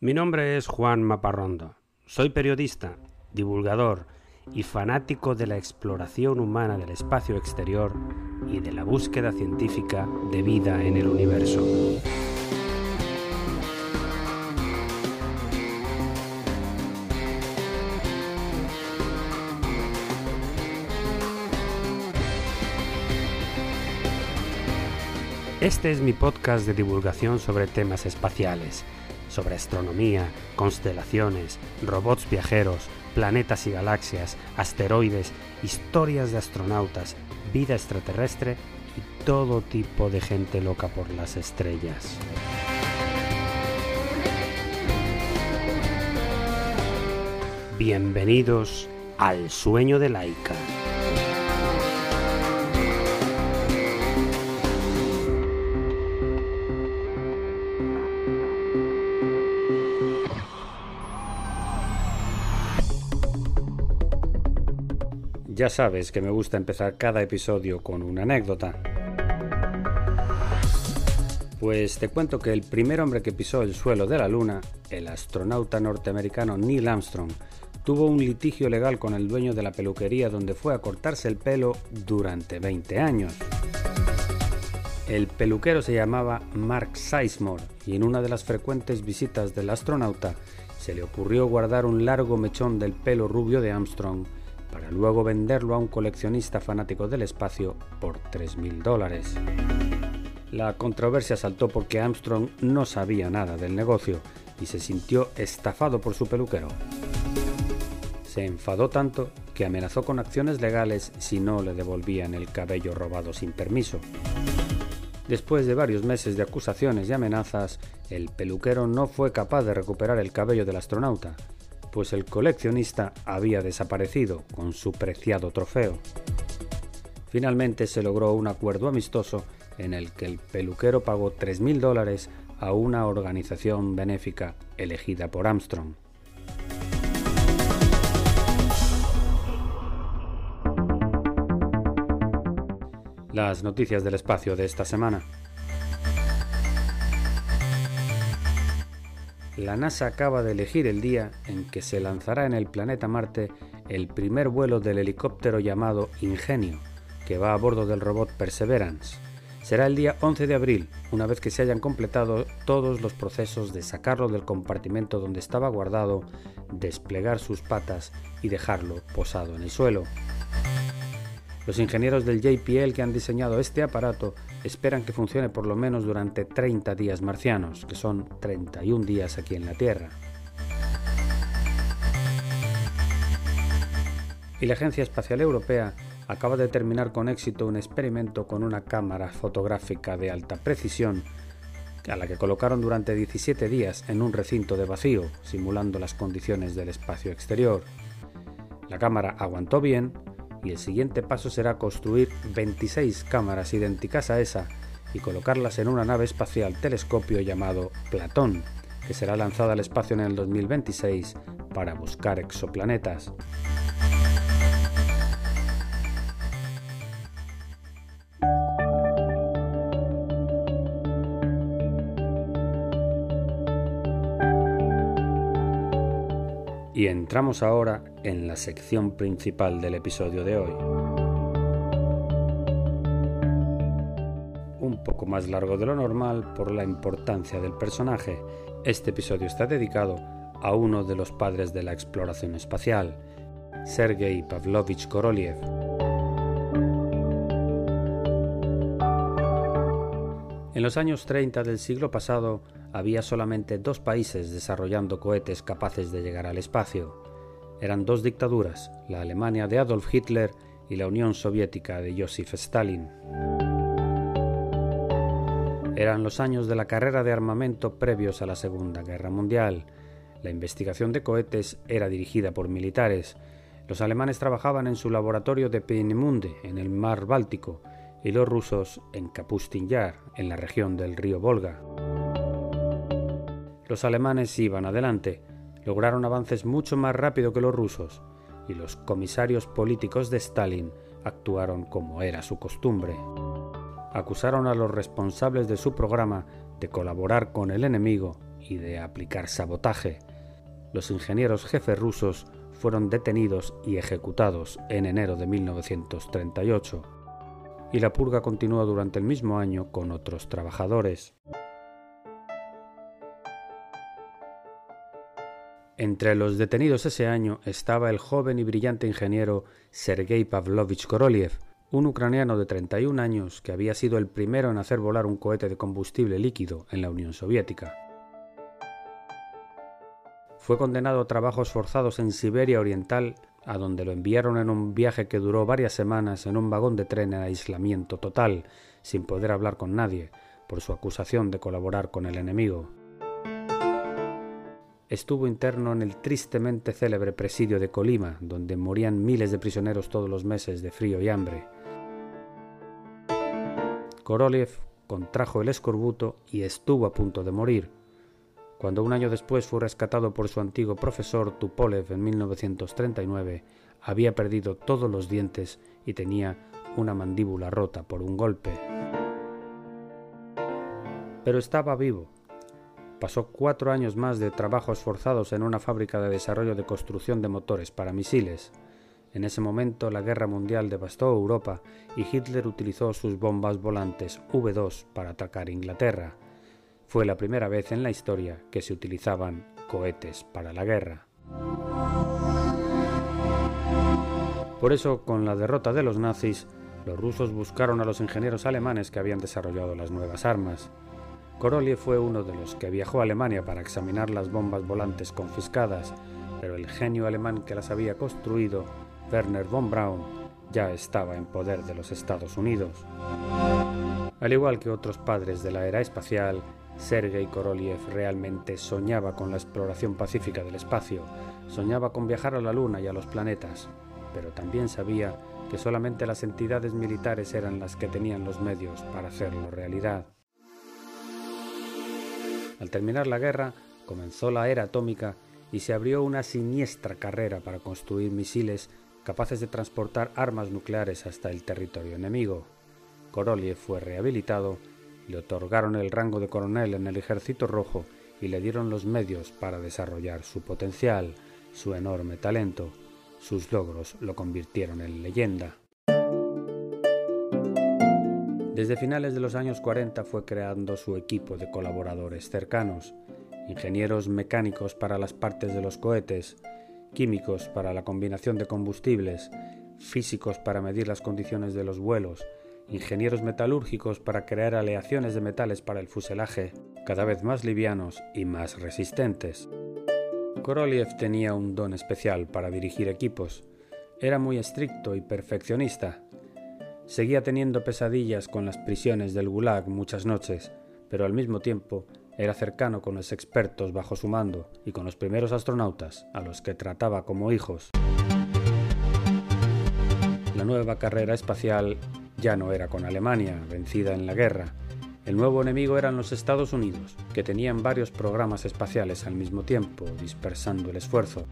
Mi nombre es Juan Maparrondo. Soy periodista, divulgador y fanático de la exploración humana del espacio exterior y de la búsqueda científica de vida en el universo. Este es mi podcast de divulgación sobre temas espaciales, sobre astronomía, constelaciones, robots viajeros, planetas y galaxias, asteroides, historias de astronautas, vida extraterrestre y todo tipo de gente loca por las estrellas. Bienvenidos al sueño de Laika. Ya sabes que me gusta empezar cada episodio con una anécdota. Pues te cuento que el primer hombre que pisó el suelo de la Luna, el astronauta norteamericano Neil Armstrong, tuvo un litigio legal con el dueño de la peluquería donde fue a cortarse el pelo durante 20 años. El peluquero se llamaba Mark Sizemore y en una de las frecuentes visitas del astronauta se le ocurrió guardar un largo mechón del pelo rubio de Armstrong para luego venderlo a un coleccionista fanático del espacio por 3.000 dólares. La controversia saltó porque Armstrong no sabía nada del negocio y se sintió estafado por su peluquero. Se enfadó tanto que amenazó con acciones legales si no le devolvían el cabello robado sin permiso. Después de varios meses de acusaciones y amenazas, el peluquero no fue capaz de recuperar el cabello del astronauta pues el coleccionista había desaparecido con su preciado trofeo. Finalmente se logró un acuerdo amistoso en el que el peluquero pagó 3.000 dólares a una organización benéfica elegida por Armstrong. Las noticias del espacio de esta semana. La NASA acaba de elegir el día en que se lanzará en el planeta Marte el primer vuelo del helicóptero llamado Ingenio, que va a bordo del robot Perseverance. Será el día 11 de abril, una vez que se hayan completado todos los procesos de sacarlo del compartimento donde estaba guardado, desplegar sus patas y dejarlo posado en el suelo. Los ingenieros del JPL que han diseñado este aparato esperan que funcione por lo menos durante 30 días marcianos, que son 31 días aquí en la Tierra. Y la Agencia Espacial Europea acaba de terminar con éxito un experimento con una cámara fotográfica de alta precisión a la que colocaron durante 17 días en un recinto de vacío, simulando las condiciones del espacio exterior. La cámara aguantó bien y el siguiente paso será construir 26 cámaras idénticas a esa y colocarlas en una nave espacial telescopio llamado Platón, que será lanzada al espacio en el 2026 para buscar exoplanetas. Y entramos ahora en la sección principal del episodio de hoy. Un poco más largo de lo normal por la importancia del personaje, este episodio está dedicado a uno de los padres de la exploración espacial, Sergei Pavlovich Korolev. En los años 30 del siglo pasado, había solamente dos países desarrollando cohetes capaces de llegar al espacio. Eran dos dictaduras, la Alemania de Adolf Hitler y la Unión Soviética de Joseph Stalin. Eran los años de la carrera de armamento previos a la Segunda Guerra Mundial. La investigación de cohetes era dirigida por militares. Los alemanes trabajaban en su laboratorio de Peenemünde, en el mar Báltico, y los rusos en Kapustin Yar, en la región del río Volga. Los alemanes iban adelante, lograron avances mucho más rápido que los rusos, y los comisarios políticos de Stalin actuaron como era su costumbre. Acusaron a los responsables de su programa de colaborar con el enemigo y de aplicar sabotaje. Los ingenieros jefes rusos fueron detenidos y ejecutados en enero de 1938, y la purga continuó durante el mismo año con otros trabajadores. Entre los detenidos ese año estaba el joven y brillante ingeniero Sergei Pavlovich Korolev, un ucraniano de 31 años que había sido el primero en hacer volar un cohete de combustible líquido en la Unión Soviética. Fue condenado a trabajos forzados en Siberia Oriental, a donde lo enviaron en un viaje que duró varias semanas en un vagón de tren en aislamiento total, sin poder hablar con nadie, por su acusación de colaborar con el enemigo estuvo interno en el tristemente célebre presidio de Colima, donde morían miles de prisioneros todos los meses de frío y hambre. Korolev contrajo el escorbuto y estuvo a punto de morir. Cuando un año después fue rescatado por su antiguo profesor Tupolev en 1939, había perdido todos los dientes y tenía una mandíbula rota por un golpe. Pero estaba vivo Pasó cuatro años más de trabajos forzados en una fábrica de desarrollo de construcción de motores para misiles. En ese momento la guerra mundial devastó Europa y Hitler utilizó sus bombas volantes V2 para atacar Inglaterra. Fue la primera vez en la historia que se utilizaban cohetes para la guerra. Por eso, con la derrota de los nazis, los rusos buscaron a los ingenieros alemanes que habían desarrollado las nuevas armas. Korolev fue uno de los que viajó a Alemania para examinar las bombas volantes confiscadas, pero el genio alemán que las había construido, Werner von Braun, ya estaba en poder de los Estados Unidos. Al igual que otros padres de la era espacial, Sergei Korolev realmente soñaba con la exploración pacífica del espacio, soñaba con viajar a la Luna y a los planetas, pero también sabía que solamente las entidades militares eran las que tenían los medios para hacerlo realidad. Al terminar la guerra, comenzó la era atómica y se abrió una siniestra carrera para construir misiles capaces de transportar armas nucleares hasta el territorio enemigo. Korolev fue rehabilitado, le otorgaron el rango de coronel en el Ejército Rojo y le dieron los medios para desarrollar su potencial, su enorme talento. Sus logros lo convirtieron en leyenda. Desde finales de los años 40 fue creando su equipo de colaboradores cercanos, ingenieros mecánicos para las partes de los cohetes, químicos para la combinación de combustibles, físicos para medir las condiciones de los vuelos, ingenieros metalúrgicos para crear aleaciones de metales para el fuselaje, cada vez más livianos y más resistentes. Korolev tenía un don especial para dirigir equipos. Era muy estricto y perfeccionista, Seguía teniendo pesadillas con las prisiones del Gulag muchas noches, pero al mismo tiempo era cercano con los expertos bajo su mando y con los primeros astronautas, a los que trataba como hijos. La nueva carrera espacial ya no era con Alemania, vencida en la guerra. El nuevo enemigo eran los Estados Unidos, que tenían varios programas espaciales al mismo tiempo, dispersando el esfuerzo,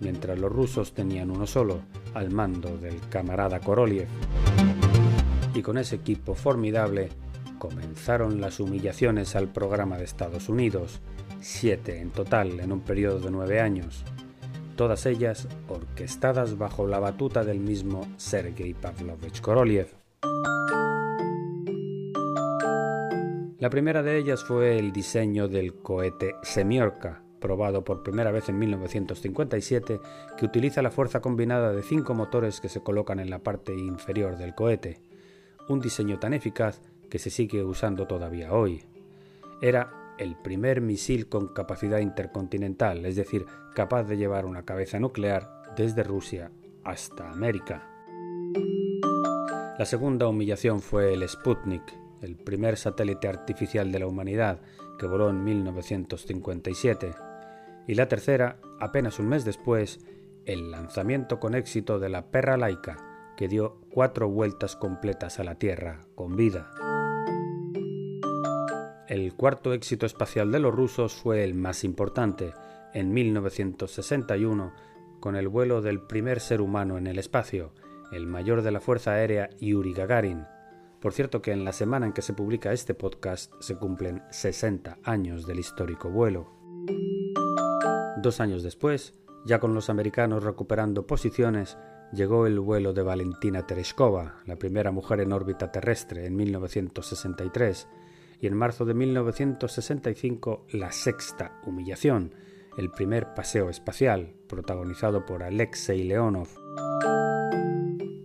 mientras los rusos tenían uno solo, al mando del camarada Korolev y con ese equipo formidable comenzaron las humillaciones al programa de Estados Unidos, siete en total en un periodo de nueve años, todas ellas orquestadas bajo la batuta del mismo Sergei Pavlovich Korolev. La primera de ellas fue el diseño del cohete Semiorka, probado por primera vez en 1957, que utiliza la fuerza combinada de cinco motores que se colocan en la parte inferior del cohete un diseño tan eficaz que se sigue usando todavía hoy. Era el primer misil con capacidad intercontinental, es decir, capaz de llevar una cabeza nuclear desde Rusia hasta América. La segunda humillación fue el Sputnik, el primer satélite artificial de la humanidad que voló en 1957. Y la tercera, apenas un mes después, el lanzamiento con éxito de la Perra Laica, que dio cuatro vueltas completas a la Tierra con vida. El cuarto éxito espacial de los rusos fue el más importante, en 1961, con el vuelo del primer ser humano en el espacio, el mayor de la Fuerza Aérea Yuri Gagarin. Por cierto que en la semana en que se publica este podcast se cumplen 60 años del histórico vuelo. Dos años después, ya con los americanos recuperando posiciones, llegó el vuelo de Valentina Tereshkova, la primera mujer en órbita terrestre, en 1963, y en marzo de 1965 la sexta humillación, el primer paseo espacial, protagonizado por Alexei Leonov.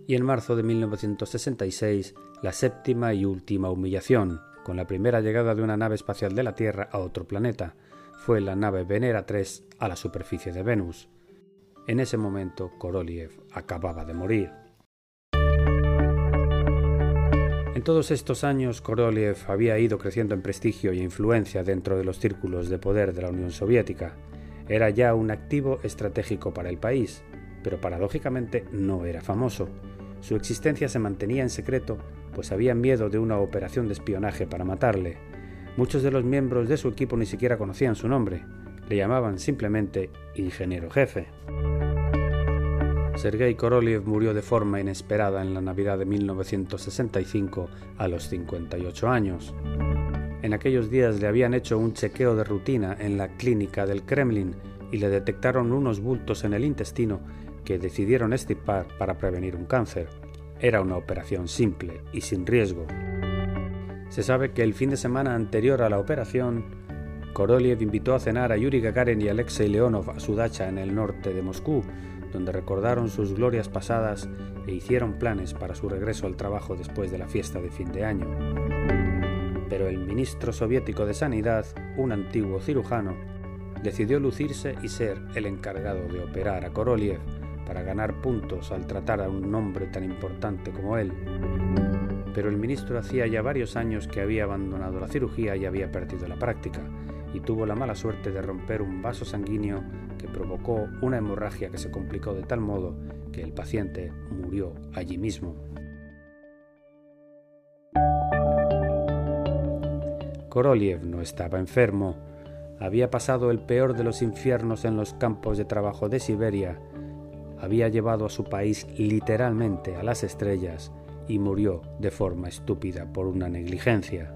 Y en marzo de 1966 la séptima y última humillación, con la primera llegada de una nave espacial de la Tierra a otro planeta. Fue la nave Venera 3 a la superficie de Venus. En ese momento, Korolev acababa de morir. En todos estos años, Korolev había ido creciendo en prestigio e influencia dentro de los círculos de poder de la Unión Soviética. Era ya un activo estratégico para el país, pero paradójicamente no era famoso. Su existencia se mantenía en secreto, pues había miedo de una operación de espionaje para matarle. Muchos de los miembros de su equipo ni siquiera conocían su nombre. Le llamaban simplemente ingeniero jefe. Sergei Korolev murió de forma inesperada en la Navidad de 1965 a los 58 años. En aquellos días le habían hecho un chequeo de rutina en la clínica del Kremlin y le detectaron unos bultos en el intestino que decidieron extirpar para prevenir un cáncer. Era una operación simple y sin riesgo. Se sabe que el fin de semana anterior a la operación, Korolev invitó a cenar a Yuri Gagarin y Alexei Leonov a su dacha en el norte de Moscú, donde recordaron sus glorias pasadas e hicieron planes para su regreso al trabajo después de la fiesta de fin de año. Pero el ministro soviético de Sanidad, un antiguo cirujano, decidió lucirse y ser el encargado de operar a Koroliev para ganar puntos al tratar a un hombre tan importante como él. Pero el ministro hacía ya varios años que había abandonado la cirugía y había perdido la práctica, y tuvo la mala suerte de romper un vaso sanguíneo que provocó una hemorragia que se complicó de tal modo que el paciente murió allí mismo. Koroliev no estaba enfermo, había pasado el peor de los infiernos en los campos de trabajo de Siberia, había llevado a su país literalmente a las estrellas y murió de forma estúpida por una negligencia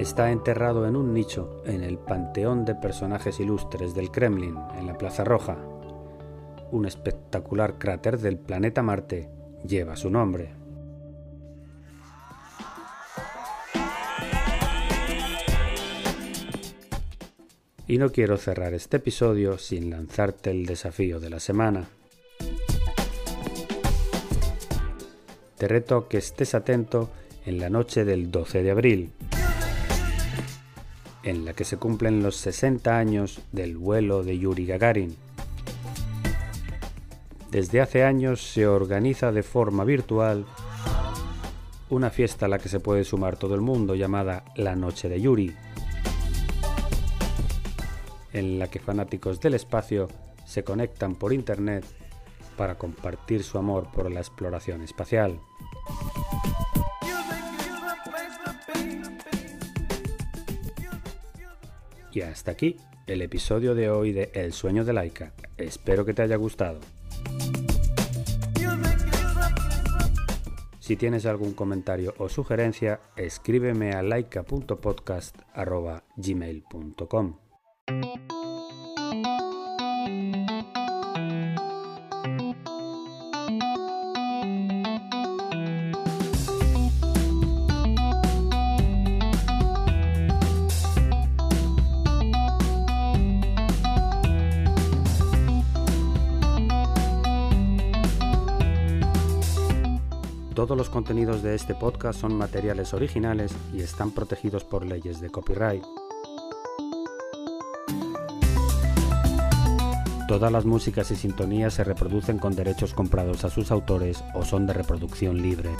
está enterrado en un nicho en el Panteón de Personajes Ilustres del Kremlin, en la Plaza Roja. Un espectacular cráter del planeta Marte lleva su nombre. Y no quiero cerrar este episodio sin lanzarte el desafío de la semana. Te reto que estés atento en la noche del 12 de abril, en la que se cumplen los 60 años del vuelo de Yuri Gagarin. Desde hace años se organiza de forma virtual una fiesta a la que se puede sumar todo el mundo llamada La Noche de Yuri, en la que fanáticos del espacio se conectan por Internet para compartir su amor por la exploración espacial. Y hasta aquí el episodio de hoy de El sueño de Laika. Espero que te haya gustado. Si tienes algún comentario o sugerencia, escríbeme a laika.podcast.gmail.com. Todos los contenidos de este podcast son materiales originales y están protegidos por leyes de copyright. Todas las músicas y sintonías se reproducen con derechos comprados a sus autores o son de reproducción libre.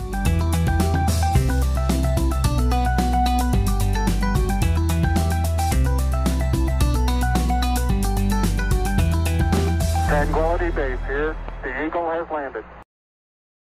Tranquility Base here. The Eagle has landed.